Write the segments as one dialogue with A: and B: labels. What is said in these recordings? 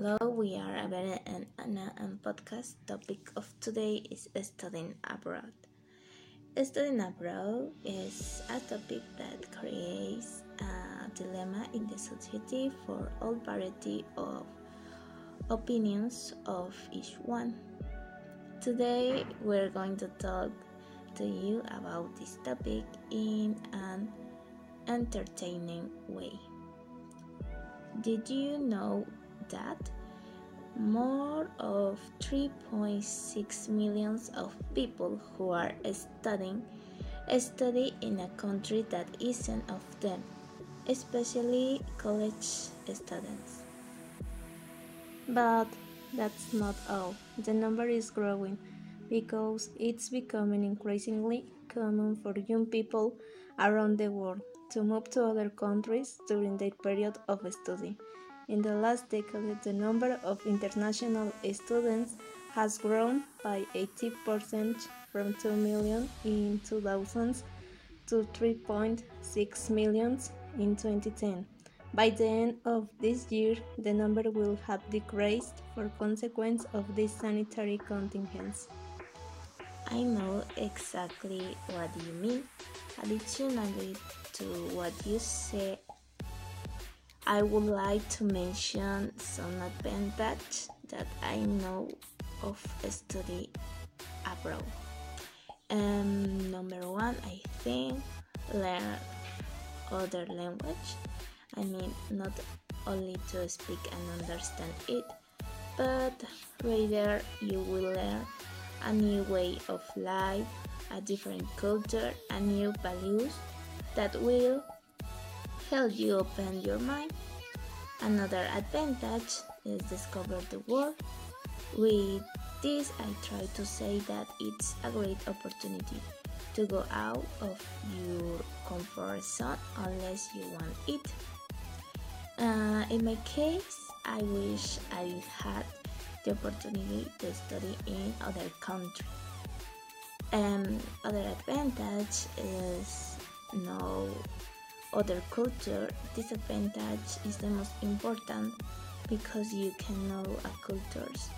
A: Hello, we are Abel and Anna, and podcast topic of today is studying abroad. Studying abroad is a topic that creates a dilemma in the society for all variety of opinions of each one. Today, we're going to talk to you about this topic in an entertaining way. Did you know that more of 3.6 millions of people who are studying study in a country that isn't of them, especially college students.
B: But that's not all. The number is growing because it's becoming increasingly common for young people around the world to move to other countries during their period of study. In the last decade, the number of international students has grown by 80% from 2 million in 2000 to 3.6 million in 2010. By the end of this year, the number will have decreased for consequence of this sanitary contingence.
A: I know exactly what you mean. Additionally to what you say I would like to mention some advantage that I know of study abroad. Um, number one, I think learn other language. I mean, not only to speak and understand it, but rather you will learn a new way of life, a different culture, and new values that will help you open your mind. Another advantage is discover the world. With this, I try to say that it's a great opportunity to go out of your comfort zone unless you want it. Uh, in my case, I wish I had the opportunity to study in other country. Um, other advantage is no other culture, disadvantage is the most important because you can know a cultures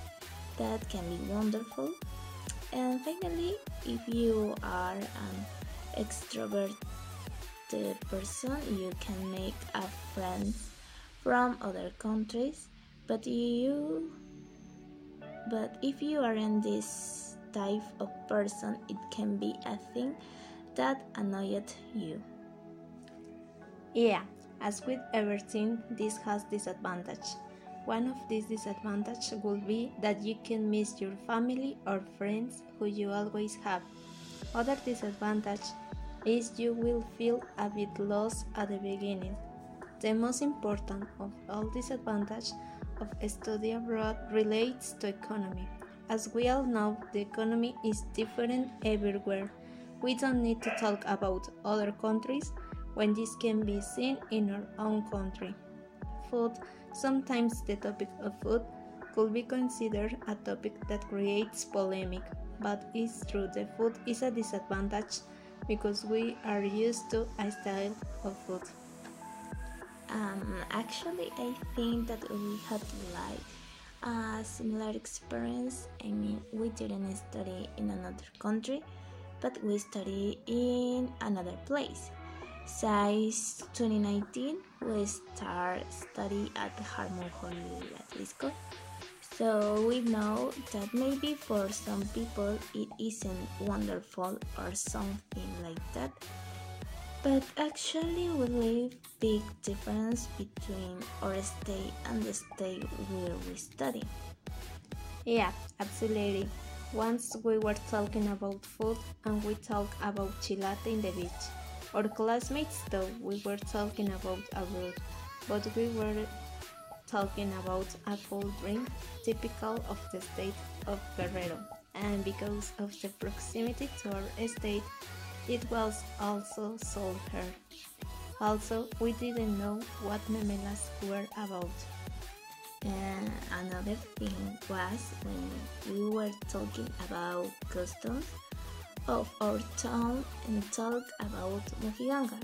A: that can be wonderful. And finally, if you are an extroverted person, you can make a friends from other countries, but you but if you are in this type of person, it can be a thing that annoyed you.
B: Yeah, as with everything, this has disadvantage. One of these disadvantages will be that you can miss your family or friends who you always have. Other disadvantage is you will feel a bit lost at the beginning. The most important of all disadvantages of study abroad relates to economy. As we all know, the economy is different everywhere. We don't need to talk about other countries when this can be seen in our own country. Food, sometimes the topic of food could be considered a topic that creates polemic, but it's true the food is a disadvantage because we are used to a style of food.
A: Um, actually, I think that we had like a similar experience. I mean, we didn't study in another country, but we study in another place. Since 2019, we start study at the Harmon Holy Atlixco. So we know that maybe for some people it isn't wonderful or something like that. But actually we live big difference between our state and the state where we study.
B: Yeah, absolutely. Once we were talking about food and we talked about chilate in the beach. Our classmates thought we were talking about abroad, but we were talking about a cold drink typical of the state of Guerrero, and because of the proximity to our state, it was also sold here. Also, we didn't know what memelas were about.
A: Another thing was when we were talking about customs of our town and talk about Mojiganga,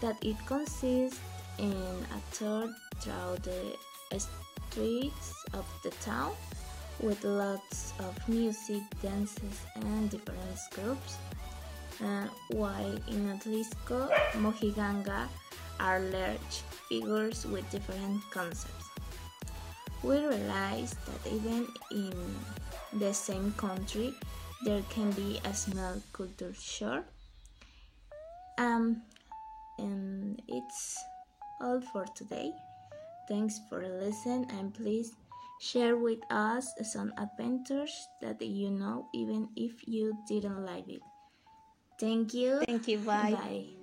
A: that it consists in a tour through the streets of the town with lots of music, dances, and different groups. Uh, while in Atlixco, Mojiganga are large figures with different concepts. We realized that even in the same country, there can be a small culture shock. Um, and it's all for today. Thanks for listening and please share with us some adventures that you know even if you didn't like it. Thank you.
B: Thank you. Bye.
A: Bye.